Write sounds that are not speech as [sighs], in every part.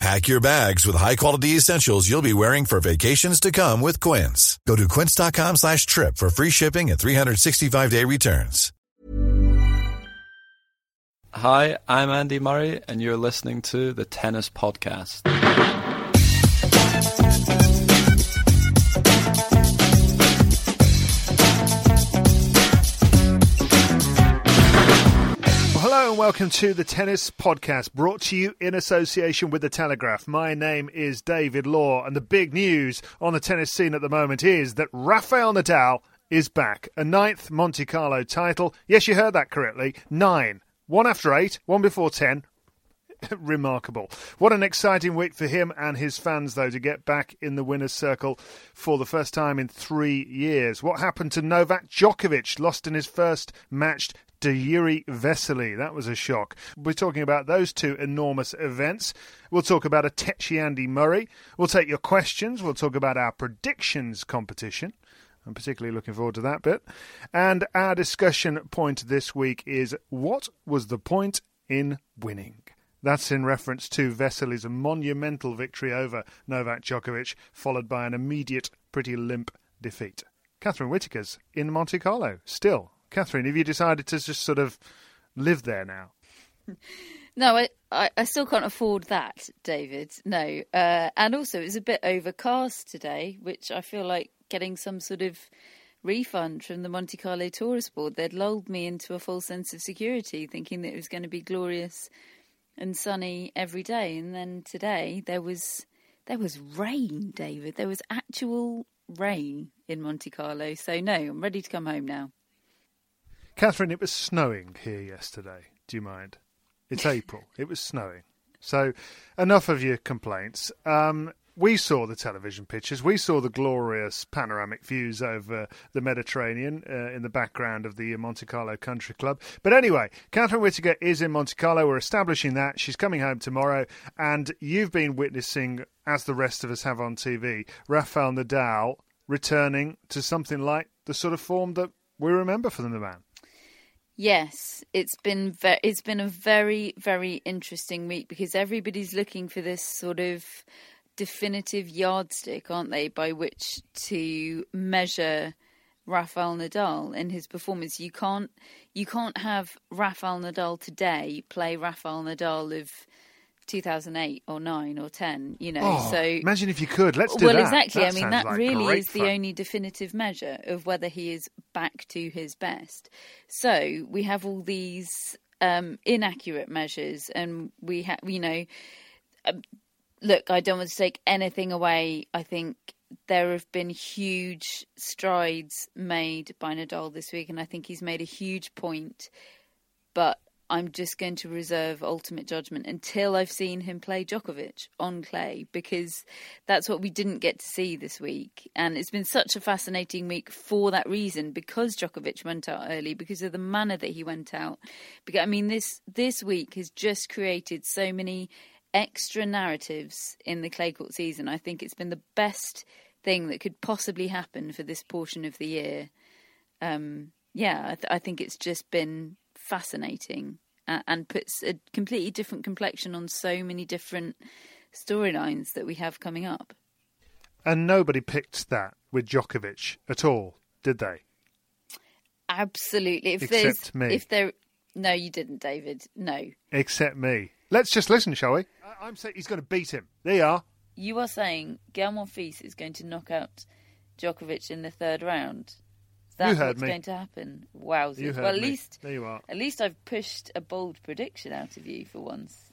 Pack your bags with high-quality essentials you'll be wearing for vacations to come with Quince. Go to quince.com slash trip for free shipping and 365-day returns. Hi, I'm Andy Murray, and you're listening to the Tennis Podcast. And welcome to the Tennis Podcast, brought to you in association with The Telegraph. My name is David Law, and the big news on the tennis scene at the moment is that Rafael Nadal is back. A ninth Monte Carlo title. Yes, you heard that correctly. Nine. One after eight, one before ten. [laughs] Remarkable. What an exciting week for him and his fans, though, to get back in the winner's circle for the first time in three years. What happened to Novak Djokovic? Lost in his first match to Jiri Vesely. That was a shock. We're talking about those two enormous events. We'll talk about a tetchy Andy Murray. We'll take your questions. We'll talk about our predictions competition. I'm particularly looking forward to that bit. And our discussion point this week is what was the point in winning? That's in reference to Vesely's monumental victory over Novak Djokovic, followed by an immediate, pretty limp defeat. Catherine Whitaker's in Monte Carlo, still. Catherine, have you decided to just sort of live there now? [laughs] No, I, I, I still can't afford that, David. No. Uh, and also, it's a bit overcast today, which I feel like getting some sort of refund from the Monte Carlo Tourist Board. They'd lulled me into a false sense of security, thinking that it was going to be glorious and sunny every day. And then today, there was there was rain, David. There was actual rain in Monte Carlo. So, no, I'm ready to come home now. Catherine, it was snowing here yesterday. Do you mind? It's [laughs] April. It was snowing. So, enough of your complaints. Um, we saw the television pictures. We saw the glorious panoramic views over the Mediterranean uh, in the background of the Monte Carlo Country Club. But anyway, Catherine Whitaker is in Monte Carlo. We're establishing that. She's coming home tomorrow. And you've been witnessing, as the rest of us have on TV, Rafael Nadal returning to something like the sort of form that we remember from the man. Yes, it's been ve- it's been a very very interesting week because everybody's looking for this sort of definitive yardstick, aren't they, by which to measure Rafael Nadal in his performance. You can't you can't have Rafael Nadal today play Rafael Nadal of 2008 or 9 or 10 you know Oh, so imagine if you could. Let's do well that. exactly That i mean that like really is the only definitive measure of whether he is back to his best so we have all these um, inaccurate measures and we have you know um, look i don't want to take anything away i think there have been huge strides made by nadal this week and i think he's made a huge point but I'm just going to reserve ultimate judgment until I've seen him play Djokovic on clay because that's what we didn't get to see this week. And it's been such a fascinating week for that reason because Djokovic went out early, because of the manner that he went out. Because I mean this this week has just created so many extra narratives in the clay court season. I think it's been the best thing that could possibly happen for this portion of the year. Um, yeah, I, th- I think it's just been fascinating uh, and puts a completely different complexion on so many different storylines that we have coming up. And nobody picked that with Djokovic at all, did they? Absolutely. If Except me. If there, no, you didn't, David. No, Except me. Let's just listen, shall we? I- I'm saying he's going to beat him. There you are. you are saying Gael Monfils is going to knock out Djokovic in the third round. that heard what's me. going to happen? Wow. You heard well, at me. least There you are. at least I've pushed a bold prediction out of you for once.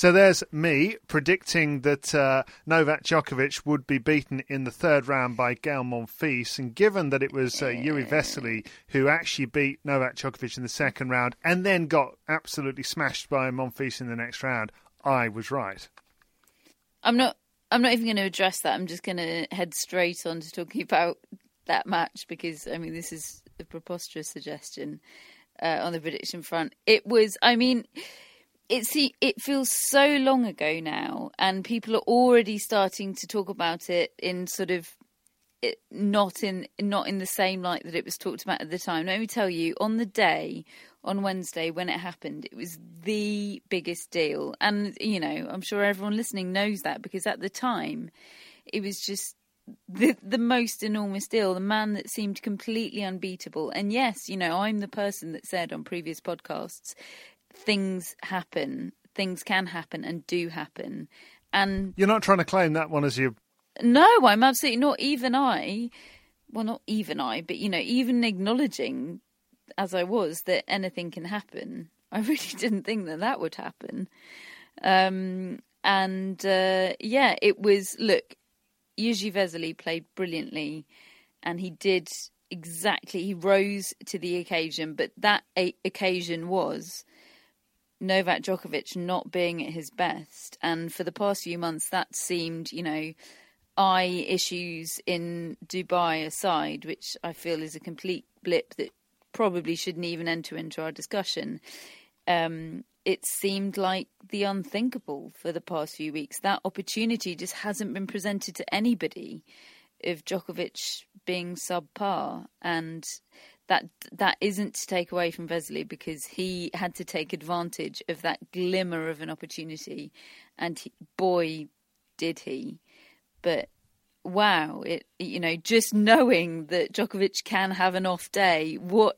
So there's me predicting that uh, Novak Djokovic would be beaten in the third round by Gael Monfils, and given that it was uh, Jiri Vesely who actually beat Novak Djokovic in the second round and then got absolutely smashed by Monfils in the next round, I was right. I'm not. I'm not even going to address that. I'm just going to head straight on to talking [laughs] about that match because I mean this is a preposterous suggestion uh, on the prediction front. It was. I mean, it see it feels so long ago now, and people are already starting to talk about it in sort of it, not in not in the same light that it was talked about at the time. Let me tell you, on the day on Wednesday when it happened, it was the biggest deal, and you know I'm sure everyone listening knows that because at the time, it was just the the most enormous deal. The man that seemed completely unbeatable, and yes, you know I'm the person that said on previous podcasts, things happen, things can happen, and do happen, and You're not trying to claim that one as you. no, I'm absolutely not. Even I, well, not even I, but you know, even acknowledging as I was that anything can happen, [laughs] I really didn't think that that would happen. Um, and uh, yeah, it was. Look, Jiri Vesely played brilliantly, and he did exactly. He rose to the occasion, but that a- occasion was Novak Djokovic not being at his best. And for the past few months, that seemed, you know, eye issues in Dubai aside, which I feel is a complete blip that probably shouldn't even enter into our discussion. Um, it seemed like the unthinkable for the past few weeks. That opportunity just hasn't been presented to anybody of Djokovic being subpar, and that that isn't to take away from Vesely because he had to take advantage of that glimmer of an opportunity, and he, boy, did he! But wow, it you know just knowing that Djokovic can have an off day, what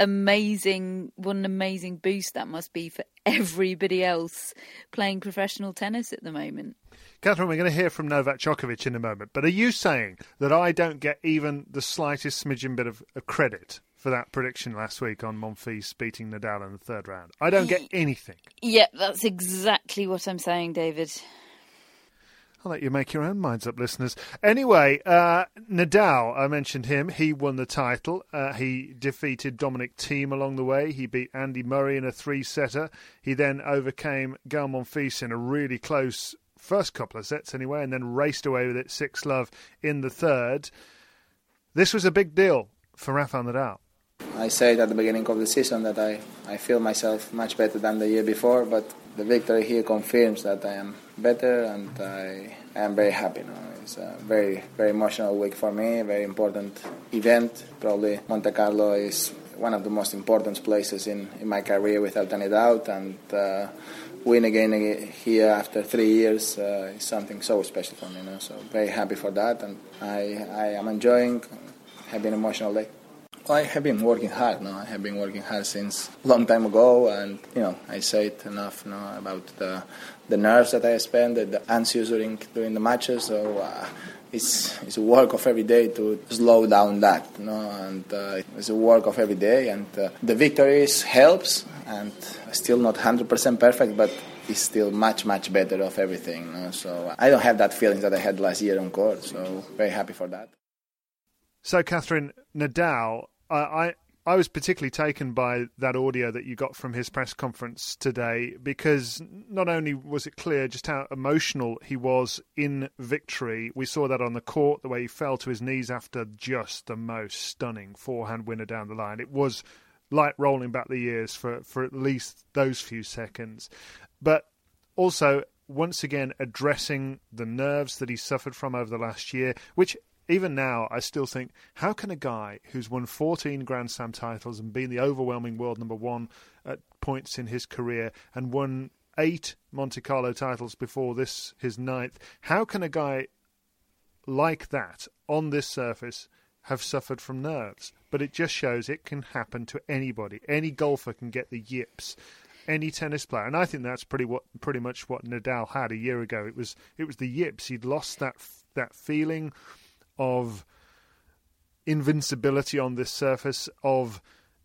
amazing, what an amazing boost that must be for everybody else playing professional tennis at the moment. Catherine, we're going to hear from Novak Djokovic in a moment, but are you saying that I don't get even the slightest smidgen bit of, of credit for that prediction last week on Monfils beating Nadal in the third round? I don't get anything. Yeah, that's exactly what I'm saying, David. I'll let you make your own minds up, listeners. Anyway, uh, Nadal, I mentioned him. He won the title. Uh, he defeated Dominic Thiem along the way. He beat Andy Murray in a three-setter. He then overcame Gael Monfils in a really close first couple of sets, anyway, and then raced away with it six love in the third. This was a big deal for Rafael Nadal. I said at the beginning of the season that I, I feel myself much better than the year before, but the victory here confirms that I am better and I, am very happy now. It's a very, very emotional week for me, very important event. Probably Monte Carlo is one of the most important places in, in my career without any doubt, and uh, win again here after three years uh, is something so special for me. You know? So very happy for that, and I, I am enjoying having an emotional day. I have been working hard. No, I have been working hard since long time ago, and you know, I say it enough. No, about the the nerves that I spend, the, the anxious during during the matches. So uh, it's it's a work of every day to slow down that. No, and uh, it's a work of every day, and uh, the victories helps, and still not 100% perfect, but it's still much much better of everything. No? So I don't have that feeling that I had last year on court. So very happy for that. So, Catherine Nadal, I I was particularly taken by that audio that you got from his press conference today because not only was it clear just how emotional he was in victory, we saw that on the court, the way he fell to his knees after just the most stunning forehand winner down the line. It was like rolling back the years for, for at least those few seconds. But also, once again, addressing the nerves that he suffered from over the last year, which even now, I still think, how can a guy who's won 14 Grand Slam titles and been the overwhelming world number one at points in his career and won eight Monte Carlo titles before this, his ninth, how can a guy like that on this surface have suffered from nerves? But it just shows it can happen to anybody. Any golfer can get the yips. Any tennis player, and I think that's pretty what pretty much what Nadal had a year ago. It was it was the yips. He'd lost that that feeling of invincibility on this surface of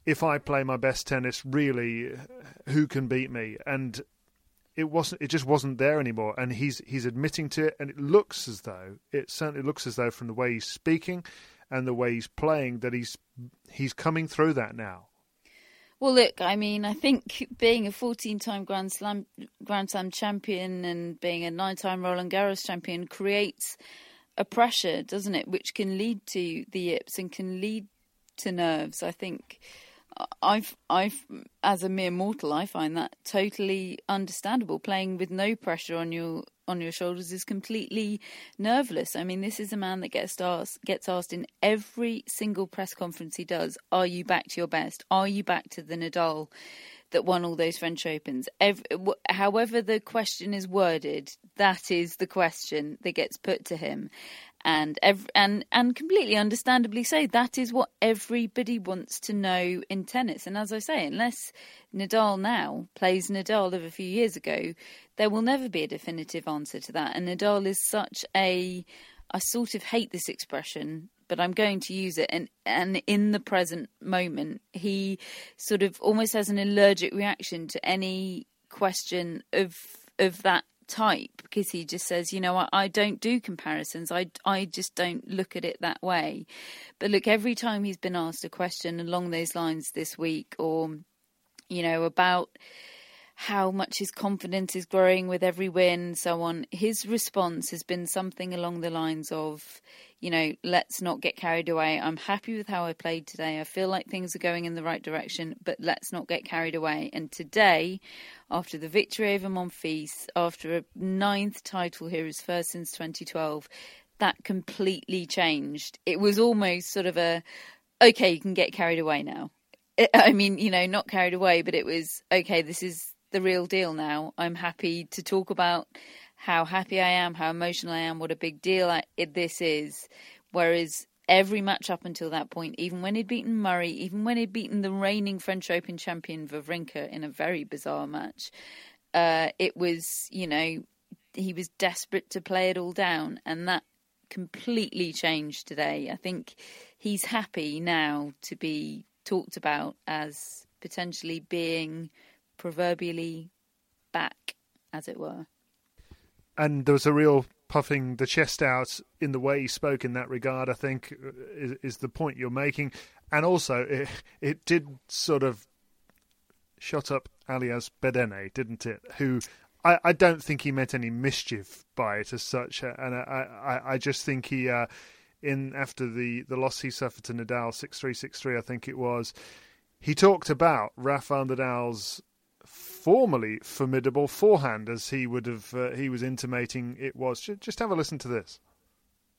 if I play my best tennis, really, who can beat me? And it wasn't. It just wasn't there anymore. And he's he's admitting to it. And it looks as though it certainly looks as though from the way he's speaking and the way he's playing that he's he's coming through that now. Well, look, I mean, I think being a 14-time Grand Slam Grand Slam champion and being a nine-time Roland Garros champion creates a pressure, doesn't it, which can lead to the yips and can lead to nerves. I think I've, I've, as a mere mortal, I find that totally understandable. Playing with no pressure on your on your shoulders is completely nerveless. I mean, this is a man that gets asked gets asked in every single press conference he does, "Are you back to your best? Are you back to the Nadal that won all those French Opens?" Every, however the question is worded, that is the question that gets put to him, and and and completely understandably so. That is what everybody wants to know in tennis. And as I say, unless Nadal now plays Nadal of a few years ago, there will never be a definitive answer to that. And Nadal is such a I sort of hate this expression, but I'm going to use it. And and in the present moment, he sort of almost has an allergic reaction to any question of of that type because he just says, you know, I, I, don't do comparisons. I, I just don't look at it that way. But look, every time he's been asked a question along those lines this week or, you know, about how much his confidence is growing with every win, and so on, his response has been something along the lines of, you know, let's not get carried away. I'm happy with how I played today. I feel like things are going in the right direction, but let's not get carried away. And today, after the victory over Monfils, after a ninth title here, his first since 2012, that completely changed. It was almost sort of a, okay, you can get carried away now. I mean, you know, not carried away, but it was, okay, this is the real deal now. I'm happy to talk about how happy I am, how emotional I am, what a big deal I, it, this is. Whereas every match up until that point, even when he'd beaten Murray, even when he'd beaten the reigning French Open champion Wawrinka in a very bizarre match, uh, it was, you know, he was desperate to play it all down, and that completely changed today. I think he's happy now to be talked about as potentially being proverbially back, as it were and there was a real puffing the chest out in the way he spoke in that regard. I think is, is the point you're making, and also [laughs] it, it did sort of shut up Aljaz Bedene, didn't it? Who I, I, don't think he meant any mischief by it as such, and I, I, I just think he, uh, in after the, the loss he suffered to Nadal six three six three, I think it was, he talked about Rafael Nadal's formerly formidable forehand, as he would have uh, he was intimating it was. Just have a listen to this.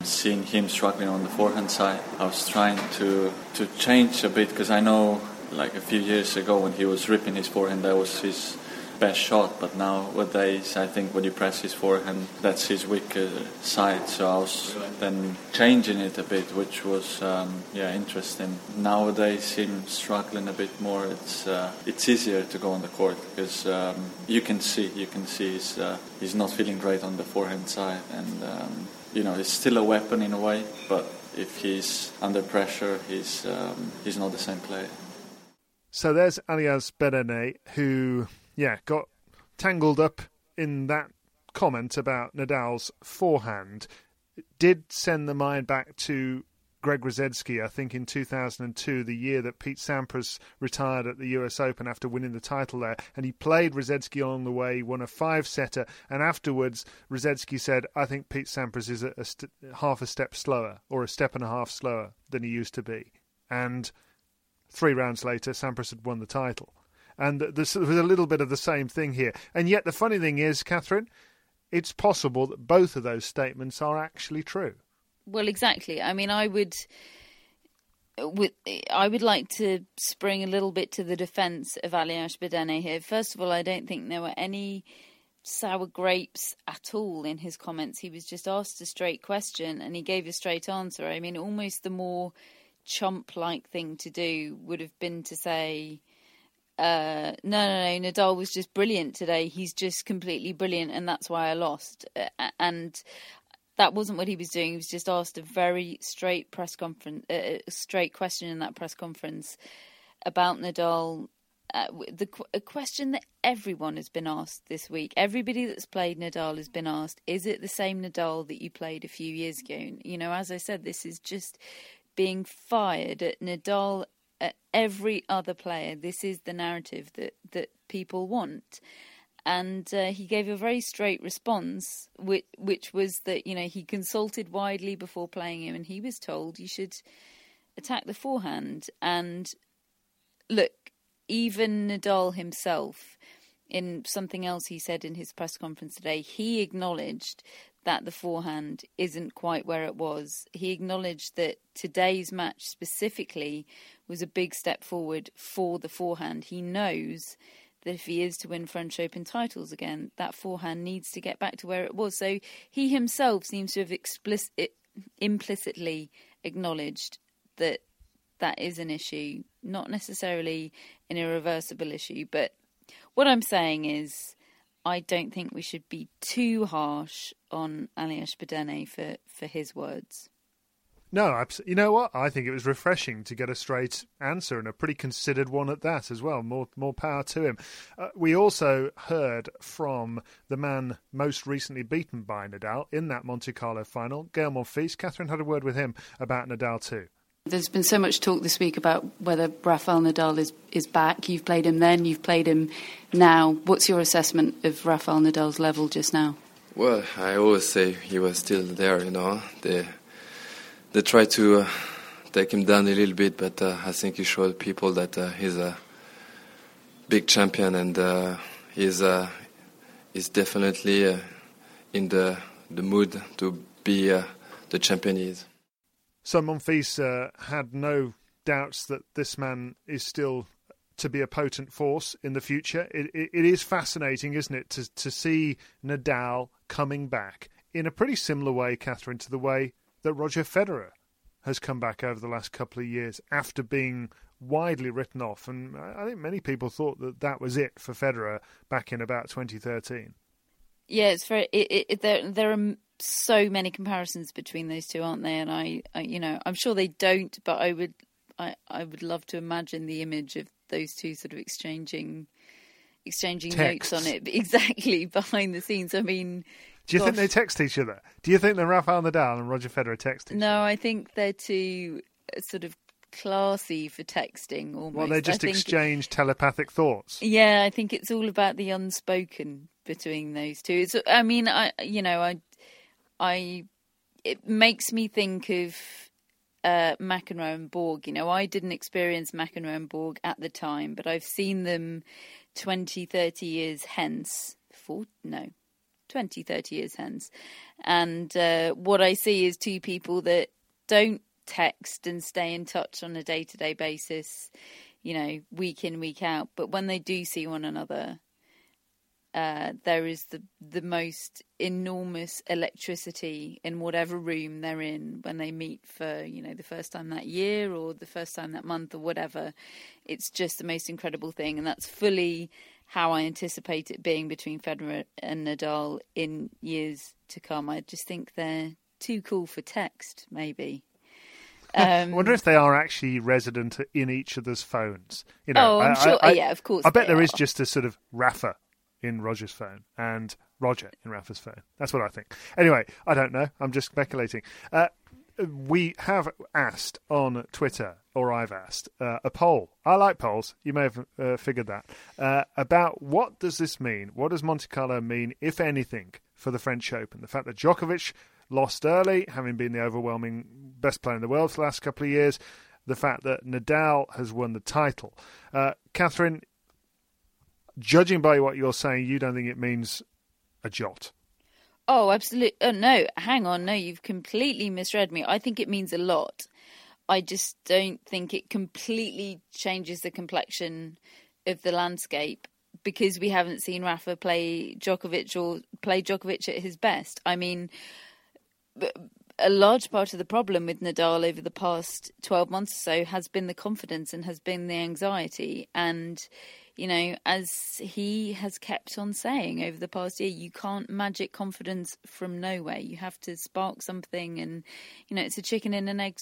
Seeing him struggling on the forehand side, I was trying to to change a bit because I know, like a few years ago when he was ripping his forehand, that was his best shot, but nowadays I think when you press his forehand, that's his weaker side. So I was then changing it a bit, which was um, yeah interesting. Nowadays him struggling a bit more. It's uh, it's easier to go on the court because um, you can see you can see he's uh, he's not feeling great on the forehand side, and um, you know it's still a weapon in a way, but if he's under pressure, he's um, he's not the same player. So there's Aljaz Bedene, who yeah, got tangled up in that comment about Nadal's forehand. did send the mind back to Greg Rusedski, I think in 2002, the year that Pete Sampras retired at the US Open after winning the title there. And he played Rusedski along the way, won a five setter. And afterwards, Rusedski said, I think Pete Sampras is a, a st- half a step slower or a step and a half slower than he used to be. And three rounds later, Sampras had won the title. And there was a little bit of the same thing here. And yet, the funny thing is, Catherine, it's possible that both of those statements are actually true. Well, exactly. I mean, I would. I would like to spring a little bit to the defence of Aljaz Bedene here. First of all, I don't think there were any sour grapes at all in his comments. He was just asked a straight question and he gave a straight answer. I mean, almost the more chump like thing to do would have been to say, uh, no, no, no. Nadal was just brilliant today. He's just completely brilliant, and that's why I lost. Uh, and that wasn't what he was doing. He was just asked a very straight press conference, uh, a straight question in that press conference about Nadal. Uh, the a question that everyone has been asked this week. Everybody that's played Nadal has been asked: Is it the same Nadal that you played a few years ago? You know, as I said, this is just being fired at Nadal, every other player. This is the narrative that that people want and uh, he gave a very straight response, which, which was that you know he consulted widely before playing him, and he was told you should attack the forehand. And look, even Nadal himself, in something else he said in his press conference today, he acknowledged that the forehand isn't quite where it was. He acknowledged that today's match specifically was a big step forward for the forehand. He knows that if he is to win French Open titles again, that forehand needs to get back to where it was. So he himself seems to have explicit, implicitly acknowledged that that is an issue, not necessarily an irreversible issue. But what I'm saying is, I don't think we should be too harsh on Aljaz Bedene for, for his words. No, absolutely. you know what? I think it was refreshing to get a straight answer and a pretty considered one at that as well. More, more power to him. Uh, we also heard from the man most recently beaten by Nadal in that Monte Carlo final, Gael Monfils. Catherine had a word with him about Nadal too. There's been so much talk this week about whether Rafael Nadal is, is back. You've played him then, you've played him now. What's your assessment of Rafael Nadal's level just now? Well, I always say he was still there, you know. The they tried to uh, take him down a little bit, but uh, I think he showed people that uh, he's a big champion and uh, he's uh, he's definitely uh, in the the mood to be the champion he is. So Monfils had no doubts that this man is still to be a potent force in the future. It, it, it is fascinating, isn't it, to to see Nadal coming back in a pretty similar way, Catherine, to the way that Roger Federer has come back over the last couple of years after being widely written off. And I think many people thought that that was it for Federer back in about 2013. Yeah, it's very. It, it, there, there are so many comparisons between those two, aren't there? And I, I, you know, I'm sure they don't, but I would, I, I would love to imagine the image of those two sort of exchanging, exchanging Texts. notes on it [laughs] exactly behind the scenes. I mean, do you Gosh. think they text each other? Do you think that Rafael Nadal and Roger Federer text each No, other? No, I think they're too uh, sort of classy for texting almost. Well, they just I exchange telepathic thoughts. Yeah, I think it's all about the unspoken between those two. It's, I mean, I you know, I I it makes me think of uh, McEnroe and Borg. You know, I didn't experience McEnroe and Borg at the time, but I've seen them 20, 30 years hence. No, 20, 30 years hence. And uh, what I see is two people that don't text and stay in touch on a day to day basis, you know, week in, week out. But when they do see one another, uh, there is the the most enormous electricity in whatever room they're in when they meet for you know the first time that year or the first time that month or whatever. It's just the most incredible thing, and that's fully how I anticipate it being between Federer and Nadal in years to come. I just think they're too cool for text, maybe. [laughs] I Um, wonder if they are actually resident in each other's phones. You know, Oh, I'm I- sure- I- yeah, of course I bet there is are. just a sort of Rafa in Roger's phone and Roger in Rafa's phone. That's what I think. Anyway, I don't know. I'm just speculating. Uh, we have asked on Twitter, or I've asked, uh, a poll. I like polls. You may have uh, figured that. Uh, about what does this mean? What does Monte Carlo mean, if anything, for the French Open? The fact that Djokovic lost early, having been the overwhelming best player in the world for the last couple of years. The fact that Nadal has won the title. Uh, Catherine, judging by what you're saying, you don't think it means a jot. Oh, absolutely. Oh, uh, no, hang on. No, you've completely misread me. I think it means a lot. I just don't think it completely changes the complexion of the landscape because we haven't seen Rafa play Djokovic or play Djokovic at his best. I mean, a large part of the problem with Nadal over the past 12 months or so has been the confidence and has been the anxiety. And, you know, as he has kept on saying over the past year, you can't magic confidence from nowhere. You have to spark something, and, you know, it's a chicken and an egg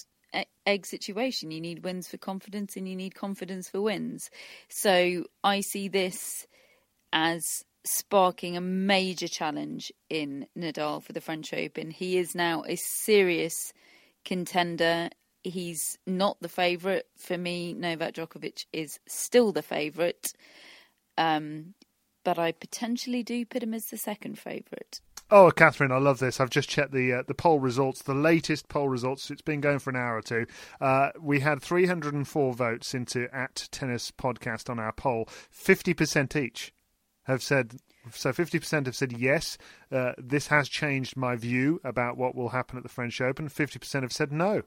egg situation. You need wins for confidence and you need confidence for wins. So I see this as sparking a major challenge in Nadal for the French Open. He is now a serious contender. He's not the favourite. For me, Novak Djokovic is still the favourite. Um, but I potentially do put him as the second favourite. Oh, Catherine, I love this. I've just checked the uh, the poll results, the latest poll results. It's been going for an hour or two. Uh, we had 304 votes into at tennis podcast on our poll, 50% each have said so 50% have said yes, uh, this has changed my view about what will happen at the French Open. 50% have said no.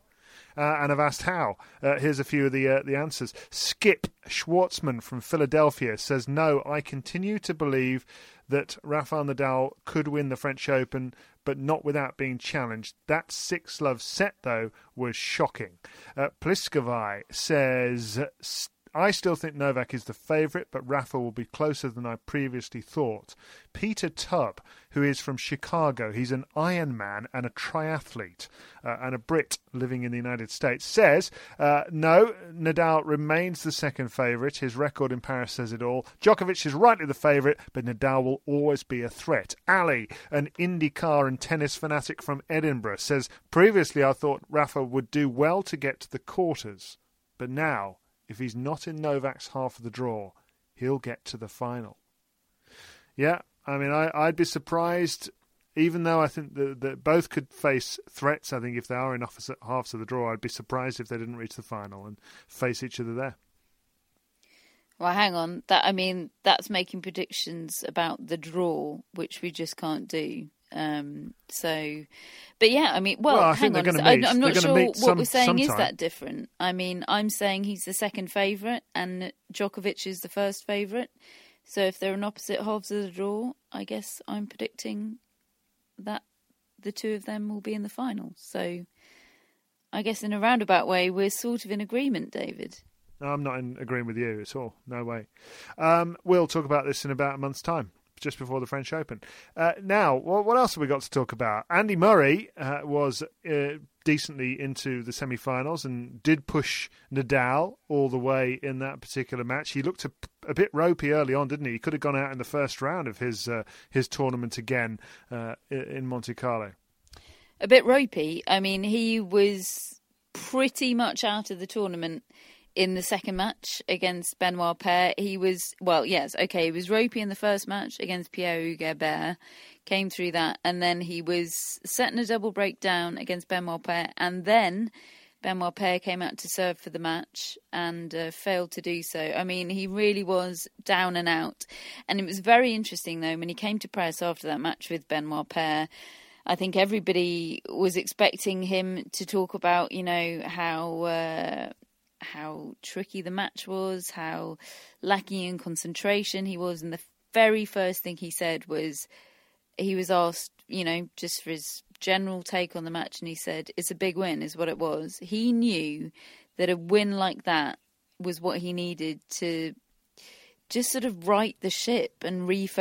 Uh, and I've asked how. Uh, here's a few of the uh, the answers. Skip Schwartzman from Philadelphia says no. I continue to believe that Rafael Nadal could win the French Open, but not without being challenged. That six love set though was shocking. Uh, says I still think Novak is the favourite, but Rafa will be closer than I previously thought. Peter Tubb, who is from Chicago, he's an Ironman and a triathlete, uh, and a Brit living in the United States, says uh, no, Nadal remains the second favourite. His record in Paris says it all. Djokovic is rightly the favourite, but Nadal will always be a threat. Ali, an IndyCar and tennis fanatic from Edinburgh, says previously I thought Rafa would do well to get to the quarters, but now if he's not in Novak's half of the draw, he'll get to the final. Yeah, I mean, I, I'd be surprised, even though I think that, that both could face threats. I think if they are in opposite halves of the draw, I'd be surprised if they didn't reach the final and face each other there. Well, hang on. That I mean, that's making predictions about the draw, which we just can't do. Um, so, but yeah, I mean, well, well I hang on. I, am not sure what some, we're saying sometime. is that different. I mean, I'm saying he's the second favourite and Djokovic is the first favourite. So if they're in opposite halves of the draw, I guess I'm predicting that the two of them will be in the final. So I guess in a roundabout way, we're sort of in agreement, David. No, I'm not in agreement with you at all. No way. Um, we'll talk about this in about a month's time just before the French Open. Uh, now, what, what, else have we got to talk about? Andy Murray uh, was uh, decently into the semi-finals and did push Nadal all the way in that particular match. He looked a, a bit ropey early on, didn't he? He could have gone out in the first round of his uh, his tournament again uh, in Monte Carlo. A bit ropey. I mean, he was pretty much out of the tournament in the second match against Benoit Paire. He was, well, yes, okay, he was ropey in the first match against Pierre Hugues came through that, and then he was setting a double breakdown against Benoit Paire, and then Benoit Paire came out to serve for the match and uh, failed to do so. I mean, he really was down and out. And it was very interesting, though, when he came to press after that match with Benoit Paire. I think everybody was expecting him to talk about, you know, how uh, how tricky the match was, how lacking in concentration he was, and the very first thing he said was he was asked, you know, just for his general take on the match, and he said, It's a big win, is what it was. He knew that a win like that was what he needed to just sort of right the ship and refocus.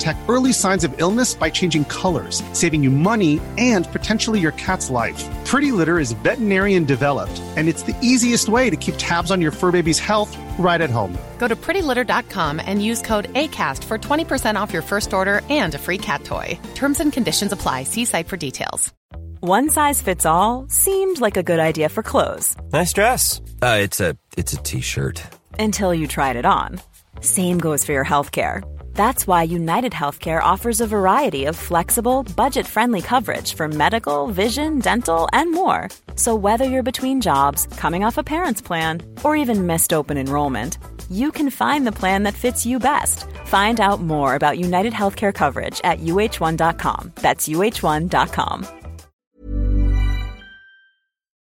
detect early signs of illness by changing colors, saving you money and potentially your cat's life. Pretty Litter is veterinarian developed, and it's the easiest way to keep tabs on your fur baby's health right at home. Go to prettylitter.com and use code ACAST for 20% off your first order and a free cat toy. Terms and conditions apply. See site for details. One size fits all seemed like a good idea for clothes. Nice dress. Uh, it's a it's a t-shirt. Until you tried it on. Same goes for your health care. That's why United Healthcare offers a variety of flexible, budget friendly coverage for medical, vision, dental, and more. So, whether you're between jobs, coming off a parent's plan, or even missed open enrollment, you can find the plan that fits you best. Find out more about United Healthcare coverage at uh1.com. That's uh1.com.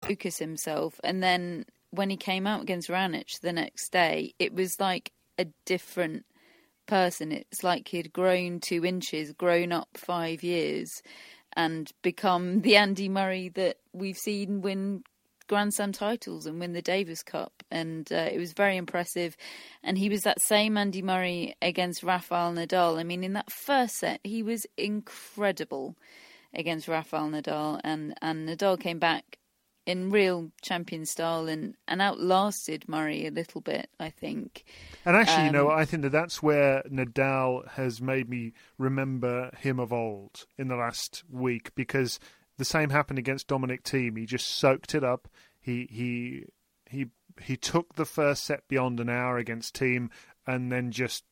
Focus himself, and then when he came out against Raonic the next day, it was like a different person. It's like he'd grown two inches, grown up five years, and become [laughs] the Andy Murray that we've seen win Grand Slam titles and win the Davis Cup. And uh, it was very impressive. And he was that same Andy Murray against Rafael Nadal. I mean, in that first set, he was incredible against Rafael Nadal. And, and Nadal came back in real champion style and, and outlasted Murray a little bit, I think. And actually, um, you know, Um, I think that that's where Nadal has made me remember him of old in the last week because the same happened against Dominic Thiem. He just soaked it up. He he he he took the first set beyond an hour against Thiem, and then just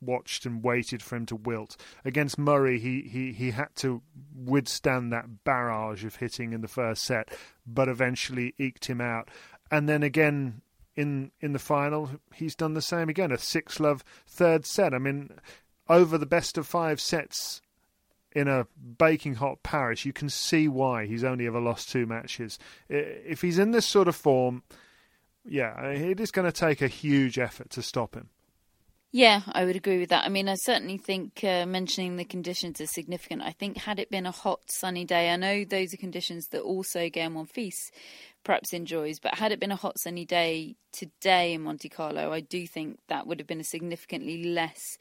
watched and waited for him to wilt. Against Murray, he, he, he had to withstand that barrage of hitting in the first set, but eventually eked him out. And then again in in the final, he's done the same again, a six love third set. I mean, over the best of five sets in a baking hot Paris, you can see why he's only ever lost two matches. If he's in this sort of form, yeah, it is going to take a huge effort to stop him. Yeah, I would agree with that. I mean, I certainly think uh, mentioning the conditions is significant. I think had it been a hot, sunny day, I know those are conditions that also Gael Monfils perhaps enjoys, but had it been a hot, sunny day today in Monte Carlo, I do think that would have been a significantly less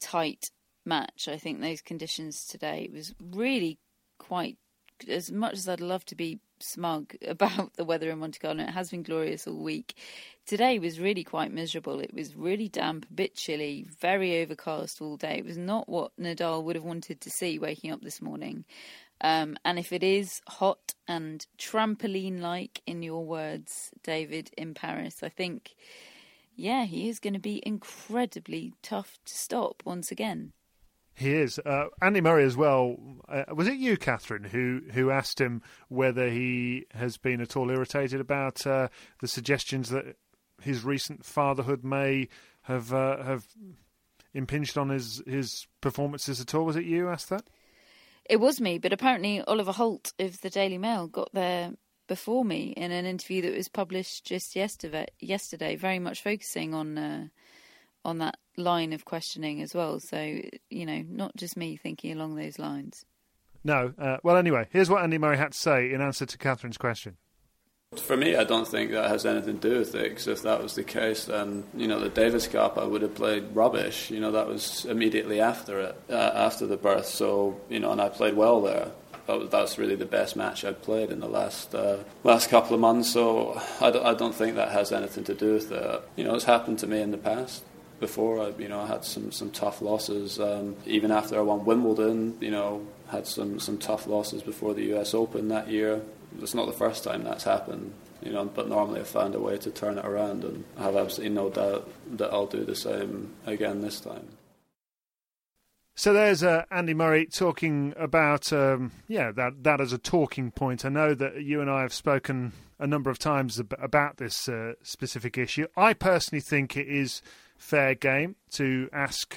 tight match. I think those conditions today was really quite as much as I'd love to be smug [laughs] about the weather in Monte Carlo, it has been glorious all week. Today was really quite miserable. It was really damp, a bit chilly, very overcast all day. It was not what Nadal would have wanted to see waking up this morning. Um, and if it is hot and trampoline like, in your words, David, in Paris, I think, yeah, he is going to be incredibly tough to stop once again. He is. Uh, Andy Murray as well. Uh, was it you, Catherine, who, who asked him whether he has been at all irritated about uh, the suggestions that his recent fatherhood may have uh, have impinged on his, his performances at all? Was it you asked that? It was me, but apparently Oliver Holt of the Daily Mail got there before me in an interview that was published just yesterday. Yesterday, very much focusing on uh, on that line of questioning as well. So, you know, not just me thinking along those lines. No. Uh, well, anyway, here's what Andy Murray had to say in answer to Catherine's question. For me, I don't think that has anything to do with it, because if that was the case, then, you know, the Davis Cup, I would have played rubbish. You know, that was immediately after it, uh, after the birth, so, you know, and I played well there. That was, that's really the best match I'd played in the last uh, last couple of months, so I don't, I don't think that has anything to do with it. You know, it's happened to me in the past before. I, you know, I had some, some tough losses. Um, even after I won Wimbledon, you know, had some, some tough losses before the U.S. Open that year. It's not the first time that's happened, you know, but normally I find a way to turn it around, and I have absolutely no doubt that I'll do the same again this time. So there's uh, Andy Murray talking about um, yeah that that as a talking point. I know that you and I have spoken a number of times ab- about this uh, specific issue. I personally think it is fair game to ask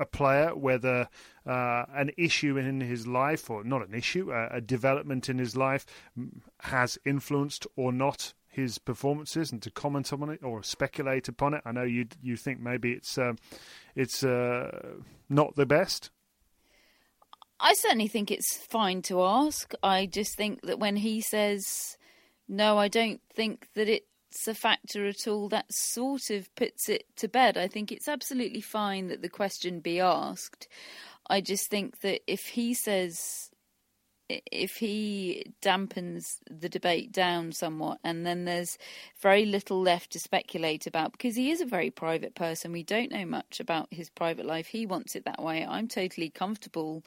a player whether uh, an issue in his life, or not an issue, a development in his life, has influenced or not his performances, and to comment on it or speculate upon it. I know you you think maybe it's uh, it's uh, not the best. I certainly think it's fine to ask. I just think that when he says no, I don't think that it it's a factor at all, that sort of puts it to bed. I think it's absolutely fine that the question be asked. I just think that if he says, if he dampens the debate down somewhat, and then there's very little left to speculate about, because he is a very private person. We don't know much about his private life. He wants it that way. I'm totally comfortable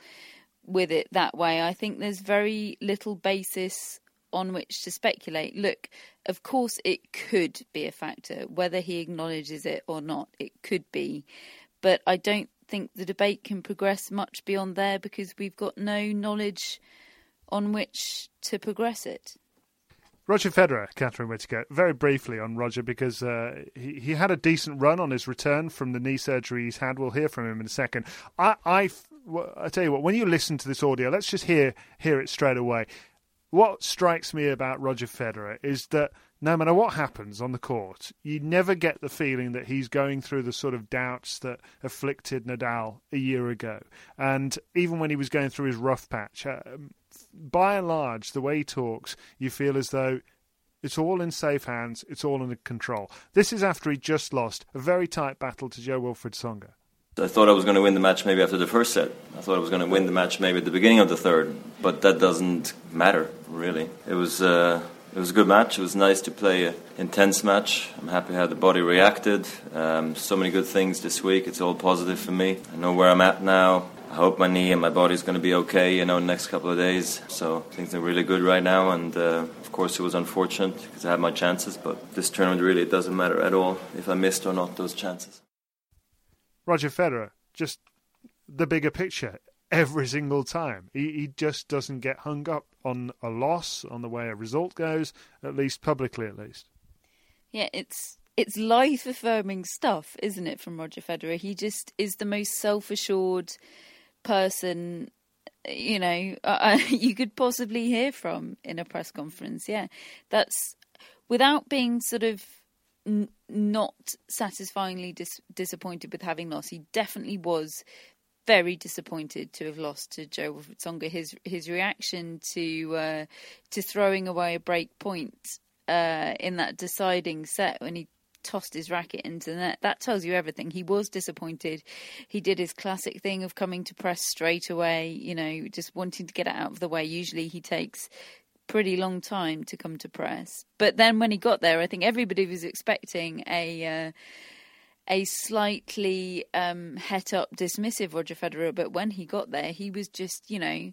with it that way. I think there's very little basis on which to speculate. Look, of course, it could be a factor, whether he acknowledges it or not, it could be. But I don't think the debate can progress much beyond there because we've got no knowledge on which to progress it. Roger Federer, Catherine Whitaker, very briefly on Roger because uh, he, he had a decent run on his return from the knee surgery he's had. We'll hear from him in a second. I, I, I tell you what, when you listen to this audio, let's just hear hear it straight away. What strikes me about Roger Federer is that no matter what happens on the court, you never get the feeling that he's going through the sort of doubts that afflicted Nadal a year ago. And even when he was going through his rough patch, um, by and large, the way he talks, you feel as though it's all in safe hands, it's all under control. This is after he just lost a very tight battle to Jo-Wilfried Tsonga. I thought I was going to win the match maybe after the first set. I thought I was going to win the match maybe at the beginning of the third, but that doesn't matter really. It was uh, it was a good match. It was nice to play an intense match. I'm happy how the body reacted. Um, so many good things this week. It's all positive for me. I know where I'm at now. I hope my knee and my body is going to be okay, you know, in the next couple of days. So things are really good right now. And uh, of course, it was unfortunate because I had my chances, but this tournament really doesn't matter at all if I missed or not those chances. Roger Federer, just the bigger picture every single time. He, he just doesn't get hung up on a loss, on the way a result goes, at least publicly, at least. Yeah, it's it's life affirming stuff, isn't it, from Roger Federer? He just is the most self assured person you know uh, [laughs] you could possibly hear from in a press conference yeah that's without being sort of n- not satisfyingly dis- disappointed with having lost he definitely was very disappointed to have lost to Joe Tsonga his his reaction to uh, to throwing away a break point uh, in that deciding set when he tossed his racket into the net. That tells you everything. He was disappointed. He did his classic thing of coming to press straight away, you know, just wanting to get it out of the way. Usually he takes pretty long time to come to press. But then when he got there, I think everybody was expecting a uh, a slightly um, het up, dismissive Roger Federer. But when he got there, he was just, you know,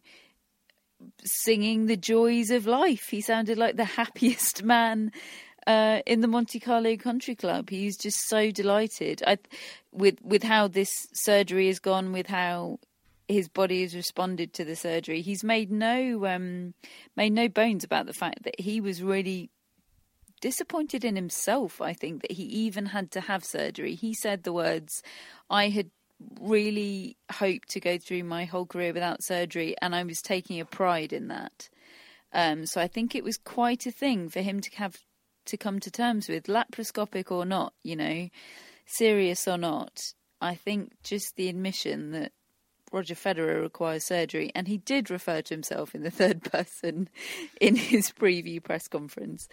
singing the joys of life. He sounded like the [laughs] happiest man uh, in the Monte Carlo Country Club. He's just so delighted I, with with how this surgery has gone, with how his body has responded to the surgery. He's made no um, made no bones about the fact that he was really disappointed in himself. I think that he even had to have surgery. He said the words, "I had." Really hoped to go through my whole career without surgery, and I was taking a pride in that. Um, so I think it was quite a thing for him to have to come to terms with, laparoscopic or not, you know, serious or not. I think just the admission that Roger Federer requires surgery, and he did refer to himself in the third person in his preview press conference.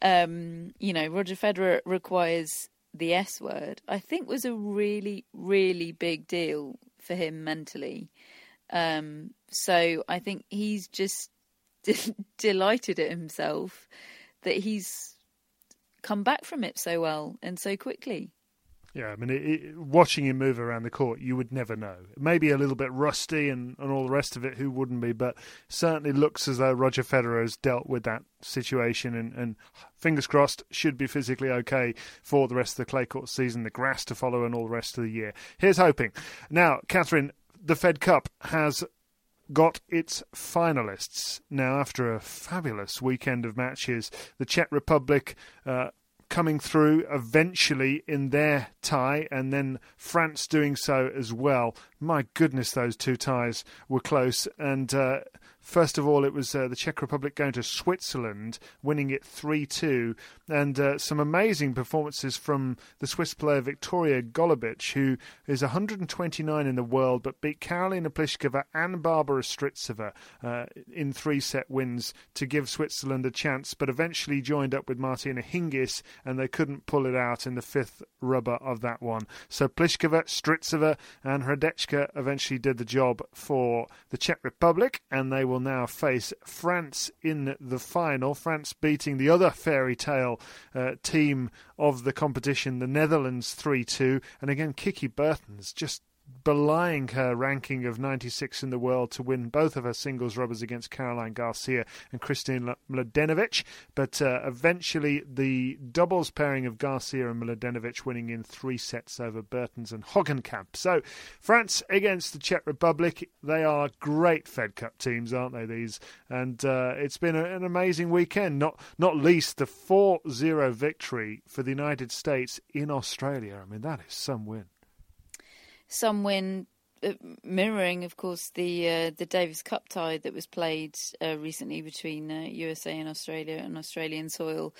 Um, you know, Roger Federer requires the S word, I think was a really, really big deal for him mentally. Um, so I think he's just de- [laughs] delighted at himself that he's come back from it so well and so quickly. Yeah, I mean, it, it, watching him move around the court, you would never know. Maybe a little bit rusty and, and all the rest of it, who wouldn't be? But certainly looks as though Roger Federer has dealt with that situation and, and fingers crossed, should be physically okay for the rest of the clay court season, the grass to follow, and all the rest of the year. Here's hoping. Now, Catherine, the Fed Cup has got its finalists. Now, after a fabulous weekend of matches, the Czech Republic. Uh, coming through eventually in their tie, and then France doing so as well. My goodness, those two ties were close. And uh, First of all, it was uh, the Czech Republic going to Switzerland, winning it 3 2. And uh, some amazing performances from the Swiss player Viktoria Golubic, who is 129 in the world, but beat Karolina Pliskova and Barbara Strycova uh, in three set wins to give Switzerland a chance, but eventually joined up with Martina Hingis, and they couldn't pull it out in the fifth rubber of that one. So Pliskova, Strycova, and Hradecká eventually did the job for the Czech Republic, and they will will now face France in the final. France beating the other fairy tale uh, team of the competition, the Netherlands 3 2. And again, Kiki Bertens just belying her ranking of 96 in the world to win both of her singles rubbers against Caroline Garcia and Kristina Mladenovic. But uh, eventually, the doubles pairing of Garcia and Mladenovic winning in three sets over Bertens and Hogenkamp. So, France against the Czech Republic. They are great Fed Cup teams, aren't they? These, and uh, it's been a, an amazing weekend. Not not least the 4-0 victory for the United States in Australia. I mean, that is some win some win uh, mirroring, of course, the uh, the Davis Cup tie that was played uh, recently between uh, USA and Australia and Australian soil.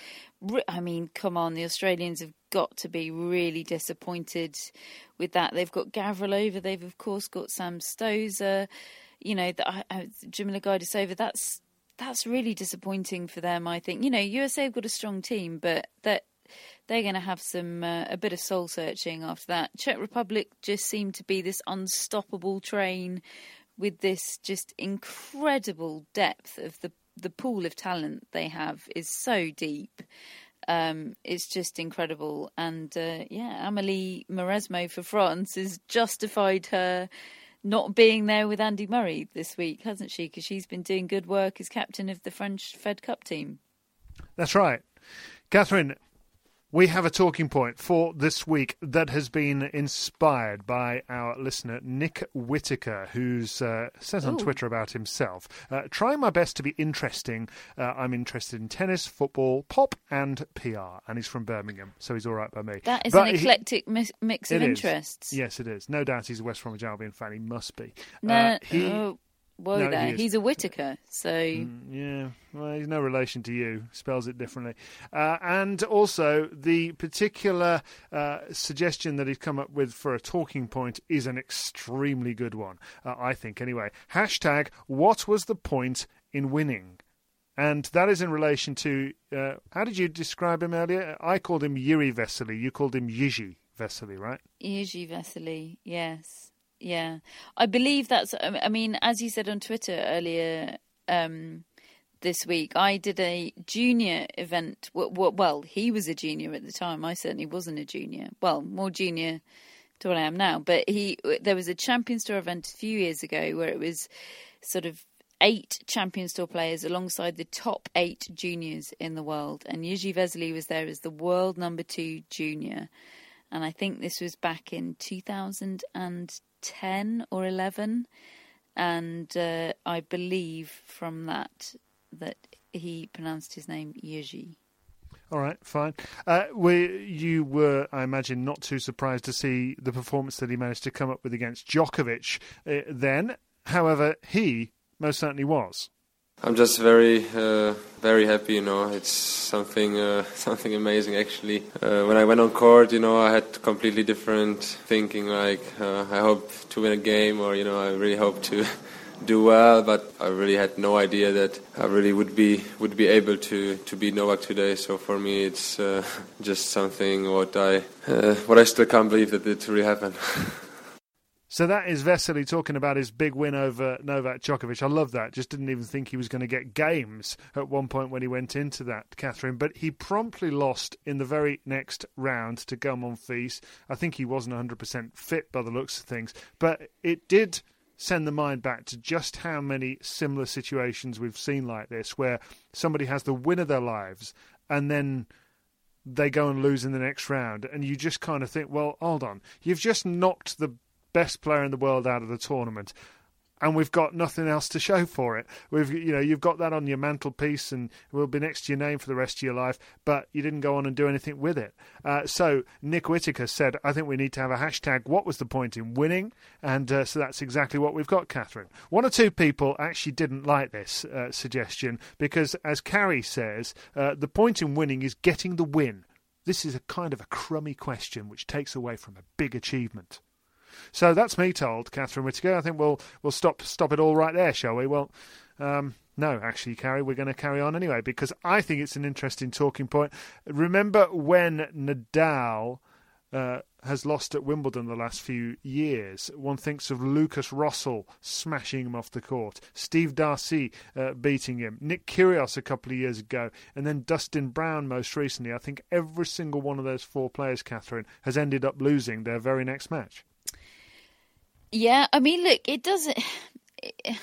I mean, come on, the Australians have got to be really disappointed with that. They've got Gavrilova, they've of course got Sam Stosur, you know, the, uh, Jarmila Gajdosova. That's that's really disappointing for them. I think you know USA have got a strong team, but that they're going to have some uh, a bit of soul searching after that. Czech Republic just seemed to be this unstoppable train with this just incredible depth of the the pool of talent they have is so deep. Um, it's just incredible, and uh, yeah, Amélie Mauresmo for France has justified her not being there with Andy Murray this week, hasn't she? Because she's been doing good work as captain of the French Fed Cup team. That's right. Catherine, we have a talking point for this week that has been inspired by our listener Nick Whitaker, who's uh, says on Ooh. Twitter about himself, uh, "Trying my best to be interesting. Uh, I'm interested in tennis, football, pop, and PR." And he's from Birmingham, so he's all right by me. That is but an eclectic he, mix of interests. Is. Yes, it is. No doubt he's a West Bromwich Albion fan. He must be. No, uh, he, oh, Whoa no, there. He he's a Whitaker, so. Mm, yeah, well, he's no relation to you. Spells it differently. Uh, and also, the particular uh, suggestion that he's come up with for a talking point is an extremely good one, uh, I think, anyway. Hashtag, what was the point in winning? And that is in relation to. Uh, how did you describe him earlier? I called him Yuri Vesely. You called him Jiří Veselý, right? Jiří Veselý, yes. Yeah, I believe that's. I mean, as you said on Twitter earlier um, this week, I did a junior event. Well, he was a junior at the time. I certainly wasn't a junior. Well, more junior to what I am now. But he, there was a Champions Tour event a few years ago where it was sort of eight Champions Tour players alongside the top eight juniors in the world, and Jiří Veselý was there as the world number two junior. And I think this was back in 2010 or 11 and uh, I believe from that that he pronounced his name Jiří. All right, fine. Uh, we, you were, I imagine, not too surprised to see the performance that he managed to come up with against Djokovic uh, then. However, he most certainly was. I'm just very, uh, very happy. You know, it's something, uh, [laughs] something amazing. Actually, uh, when I went on court, you know, I had completely different thinking. Like, uh, I hope to win a game, or you know, I really hope to [laughs] do well. But I really had no idea that I really would be would be able to to beat Novak today. So for me, it's uh, [laughs] just something what I uh, what I still can't believe that it really happened. So that is Vesely talking about his big win over Novak Djokovic. I love that. Just didn't even think he was going to get games at one point when he went into that, Catherine. But he promptly lost in the very next round to Monfils. I think he wasn't 100% fit by the looks of things. But it did send the mind back to just how many similar situations we've seen like this, where somebody has the win of their lives and then they go and lose in the next round. And you just kind of think, well, hold on. You've just knocked the best player in the world out of the tournament and we've got nothing else to show for it. We've, you know, you've got that on your mantelpiece, and it will be next to your name for the rest of your life. But you didn't go on and do anything with it. Uh, so Nick Whitaker said, "I think we need to have a hashtag. What was the point in winning?" And uh, so that's exactly what we've got, Catherine. One or two people actually didn't like this uh, suggestion because, as Carrie says, uh, the point in winning is getting the win. This is a kind of a crummy question which takes away from a big achievement. So that's me told, Catherine Whitaker. I think we'll we'll stop stop it all right there, shall we? Well, um, no, actually, Carrie, we're going to carry on anyway because I think it's an interesting talking point. Remember when Nadal uh, has lost at Wimbledon the last few years? One thinks of Lukas Rosol smashing him off the court, Steve Darcis uh, beating him, Nick Kyrgios a couple of years ago, and then Dustin Brown most recently. I think every single one of those four players, Catherine, has ended up losing their very next match. Yeah, I mean, look, it doesn't. [sighs]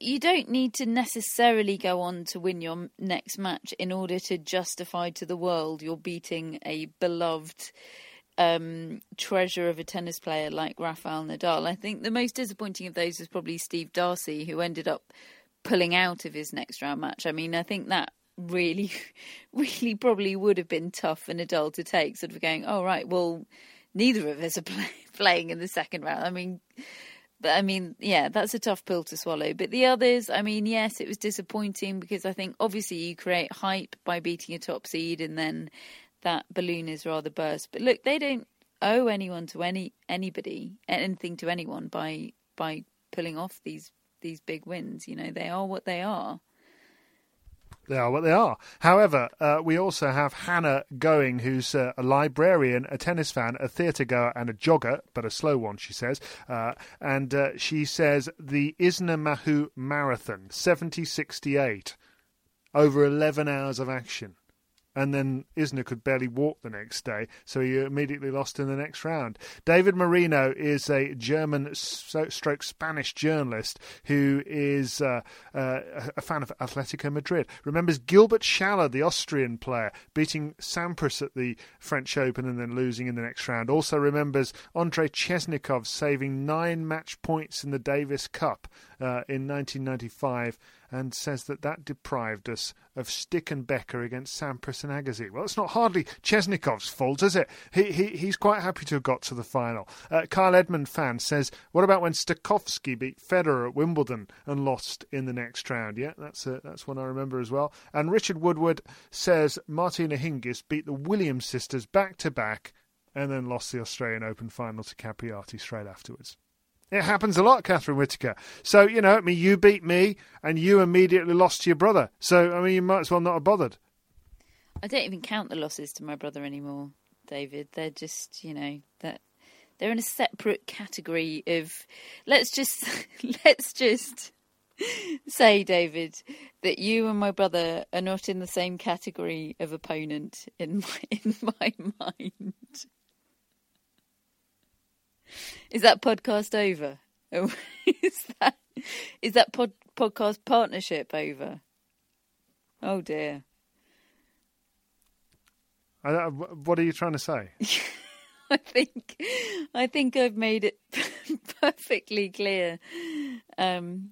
you don't need to necessarily go on to win your next match in order to justify to the world you're beating a beloved um, treasure of a tennis player like Rafael Nadal. I think the most disappointing of those was probably Steve Darcis, who ended up pulling out of his next round match. I mean, I think that really, [laughs] really probably would have been tough for Nadal to take, sort of going, oh, right, well, neither of us are play- playing in the second round. I mean, but I mean, yeah, that's a tough pill to swallow. But the others, I mean, yes, it was disappointing because I think obviously you create hype by beating a top seed and then that balloon is rather burst. But look, they don't owe anyone to any anybody anything to anyone by by pulling off these these big wins. You know, they are what they are. They are what they are. However, uh, we also have Hannah Going, who's uh, a librarian, a tennis fan, a theatre goer, and a jogger, but a slow one, she says. Uh, and uh, she says the Isner Mahut Marathon, 7068, over 11 hours of action and then Isner could barely walk the next day, so he immediately lost in the next round. David Marino is a German stroke Spanish journalist who is uh, uh, a fan of Atletico Madrid. Remembers Gilbert Schaller, the Austrian player, beating Sampras at the French Open and then losing in the next round. Also remembers Andrei Chesnokov saving nine match points in the Davis Cup uh, in 1995 and says that that deprived us of Stich and Becker against Sampras and Agassi. Well, it's not hardly Chesnokov's fault, is it? He, he He's quite happy to have got to the final. Uh, Kyle Edmund fan says, what about when Stakhovsky beat Federer at Wimbledon and lost in the next round? Yeah, that's, a, that's one I remember as well. And Richard Woodward says Martina Hingis beat the Williams sisters back to back and then lost the Australian Open final to Capriati straight afterwards. It happens a lot, Catherine Whitaker. So, you know, I mean, you beat me and you immediately lost to your brother. So, I mean, you might as well not have bothered. I don't even count the losses to my brother anymore, David. They're just, you know, that they're in a separate category of let's just [laughs] let's just say david that you and my brother are not in the same category of opponent in [laughs] my in my mind is that podcast over? [laughs] is that is that pod, podcast partnership over? Oh dear. Uh, what are you trying to say? [laughs] I think I think I've made it [laughs] perfectly clear. Um,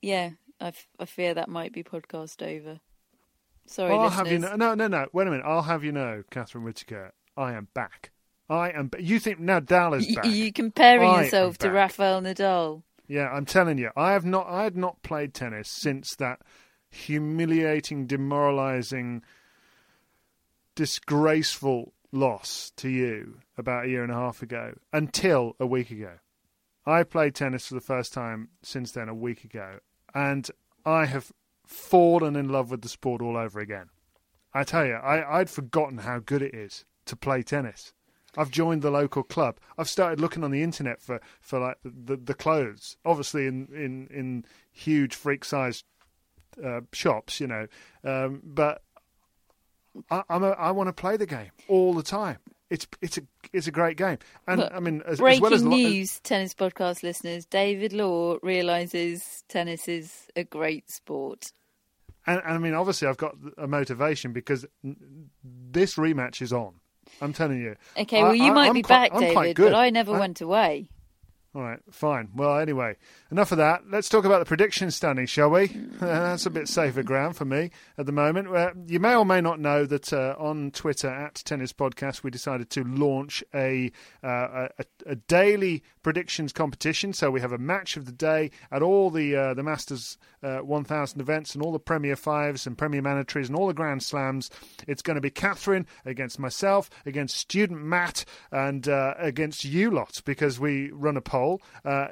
yeah, I, f- I fear that might be podcast over. Sorry, I'll listeners. have you know. No, no, no. Wait a minute. I'll have you know, Catherine Whitaker. I am back. I am. You think Nadal is back? You comparing I yourself to Rafael Nadal? Yeah, I'm telling you, I have not. I had not played tennis since that humiliating, demoralising, disgraceful loss to you about a year and a half ago. Until a week ago, I played tennis for the first time since then. A week ago, and I have fallen in love with the sport all over again. I tell you, I, I'd forgotten how good it is to play tennis. I've joined the local club. I've started looking on the internet for, for like the, the, the clothes, obviously in, in, in huge freak sized uh, shops, you know. Um, but I, I'm a, I want to play the game all the time. It's it's a it's a great game, and I mean, as, breaking as well as news, tennis podcast listeners: David Law realizes tennis is a great sport. And, and I mean, obviously, I've got a motivation because this rematch is on. I'm telling you. Okay, well, you I, might I'm be quite, back, David, but I never I... went away. All right, fine. Well, anyway, enough of that. Let's talk about the prediction standing, shall we? [laughs] That's a bit safer ground for me at the moment. Uh, you may or may not know that uh, on Twitter at Tennis Podcast, we decided to launch a, uh, a, a daily predictions competition. So we have a match of the day at all the uh, the Masters uh, 1000 events and all the Premier Fives and Premier Mandatories and all the Grand Slams. It's going to be Catherine against myself, against student Matt, and uh, against you lot because we run a poll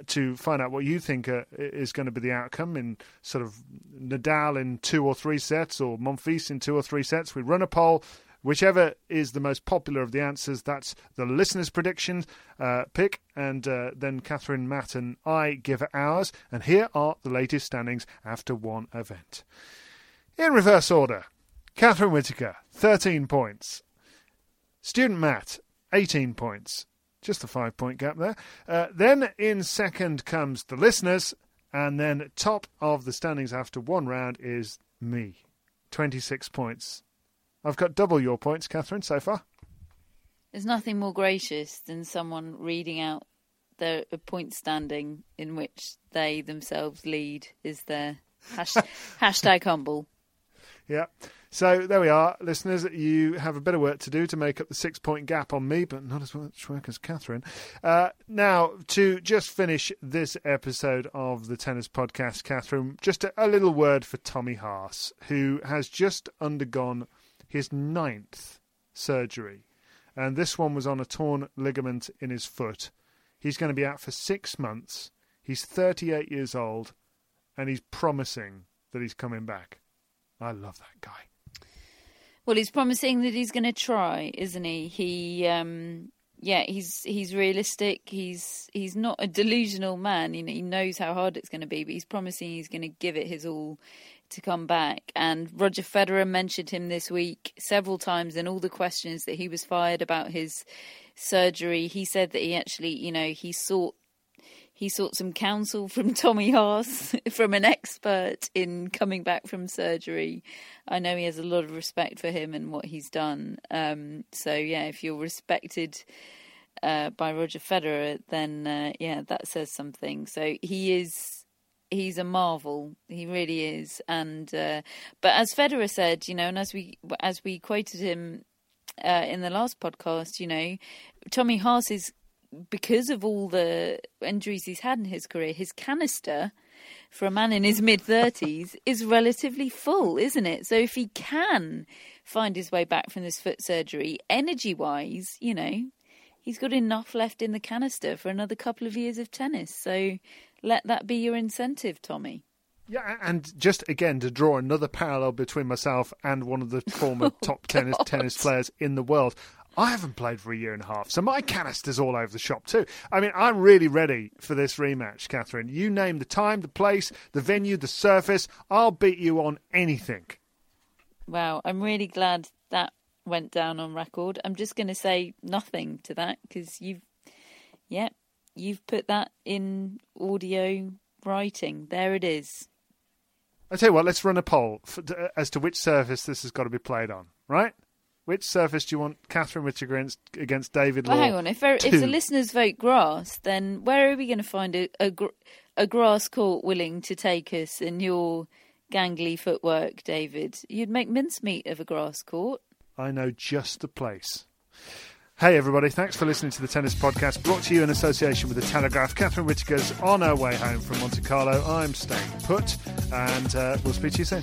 to find out what you think uh, is going to be the outcome in sort of Nadal in two or three sets or Monfils in two or three sets. We run a poll. Whichever is the most popular of the answers, that's the listener's predictions uh, pick, and uh, then Catherine, Matt, and I give ours. And here are the latest standings after one event. In reverse order Catherine Whitaker, 13 points. Student Matt, 18 points. Just a five point gap there. Uh, then in second comes the listeners, and then top of the standings after one round is me. 26 points. I've got double your points, Catherine, so far. There's nothing more gracious than someone reading out their point standing in which they themselves lead is their hashtag, [laughs] hashtag humble. Yeah. So there we are, listeners. You have a bit of work to do to make up the six point gap on me, but not as much work as Catherine. Uh, now, to just finish this episode of the Tennis Podcast, Catherine, just a, a little word for Tommy Haas, who has just undergone his ninth surgery. And this one was on a torn ligament in his foot. He's going to be out for six months. He's 38 years old, and he's promising that he's coming back. I love that guy. Well, he's promising that he's going to try, isn't he? He, um, yeah, he's he's realistic. He's he's not a delusional man. You know, he knows how hard it's going to be, but he's promising he's going to give it his all to come back. And Roger Federer mentioned him this week several times, in all the questions that he was fired about his surgery. He said that he actually, you know, he sought he sought some counsel from [laughs] Tommy Haas, from an expert in coming back from surgery. I know he has a lot of respect for him and what he's done. Um, so yeah, if you're respected uh, by Roger Federer, then uh, yeah, that says something. So he is he's a marvel. He really is. And uh, but as Federer said, you know, and as we as we quoted him uh, in the last podcast, you know, Tommy Haas is because of all the injuries he's had in his career, his canister for a man in his mid 30s [laughs] is relatively full, isn't it? So if he can find his way back from this foot surgery, energy wise, you know, he's got enough left in the canister for another couple of years of tennis. So let that be your incentive, Tommy. Yeah, and just again to draw another parallel between myself and one of the former [laughs] oh, top tennis tennis players in the world. I haven't played for a year and a half, so my canister's all over the shop too. I mean, I'm really ready for this rematch, Catherine. You name the time, the place, the venue, the surface. I'll beat you on anything. Wow, I'm really glad that went down on record. I'm just going to say nothing to that because you've, yeah, you've put that in audio writing. There it is. I tell you what, let's run a poll for, as to which surface this has got to be played on, right? Which surface do you want Catherine Whitaker against, against David Law? Well, hang on. If, if the listeners vote grass, then where are we going to find a, a, a grass court willing to take us in your gangly footwork, David? You'd make mincemeat of a grass court. I know just the place. Hey, everybody, thanks for listening to the Tennis Podcast, brought to you in association with The Telegraph. Catherine Whitaker's on her way home from Monte Carlo. I'm staying put, and uh, we'll speak to you soon.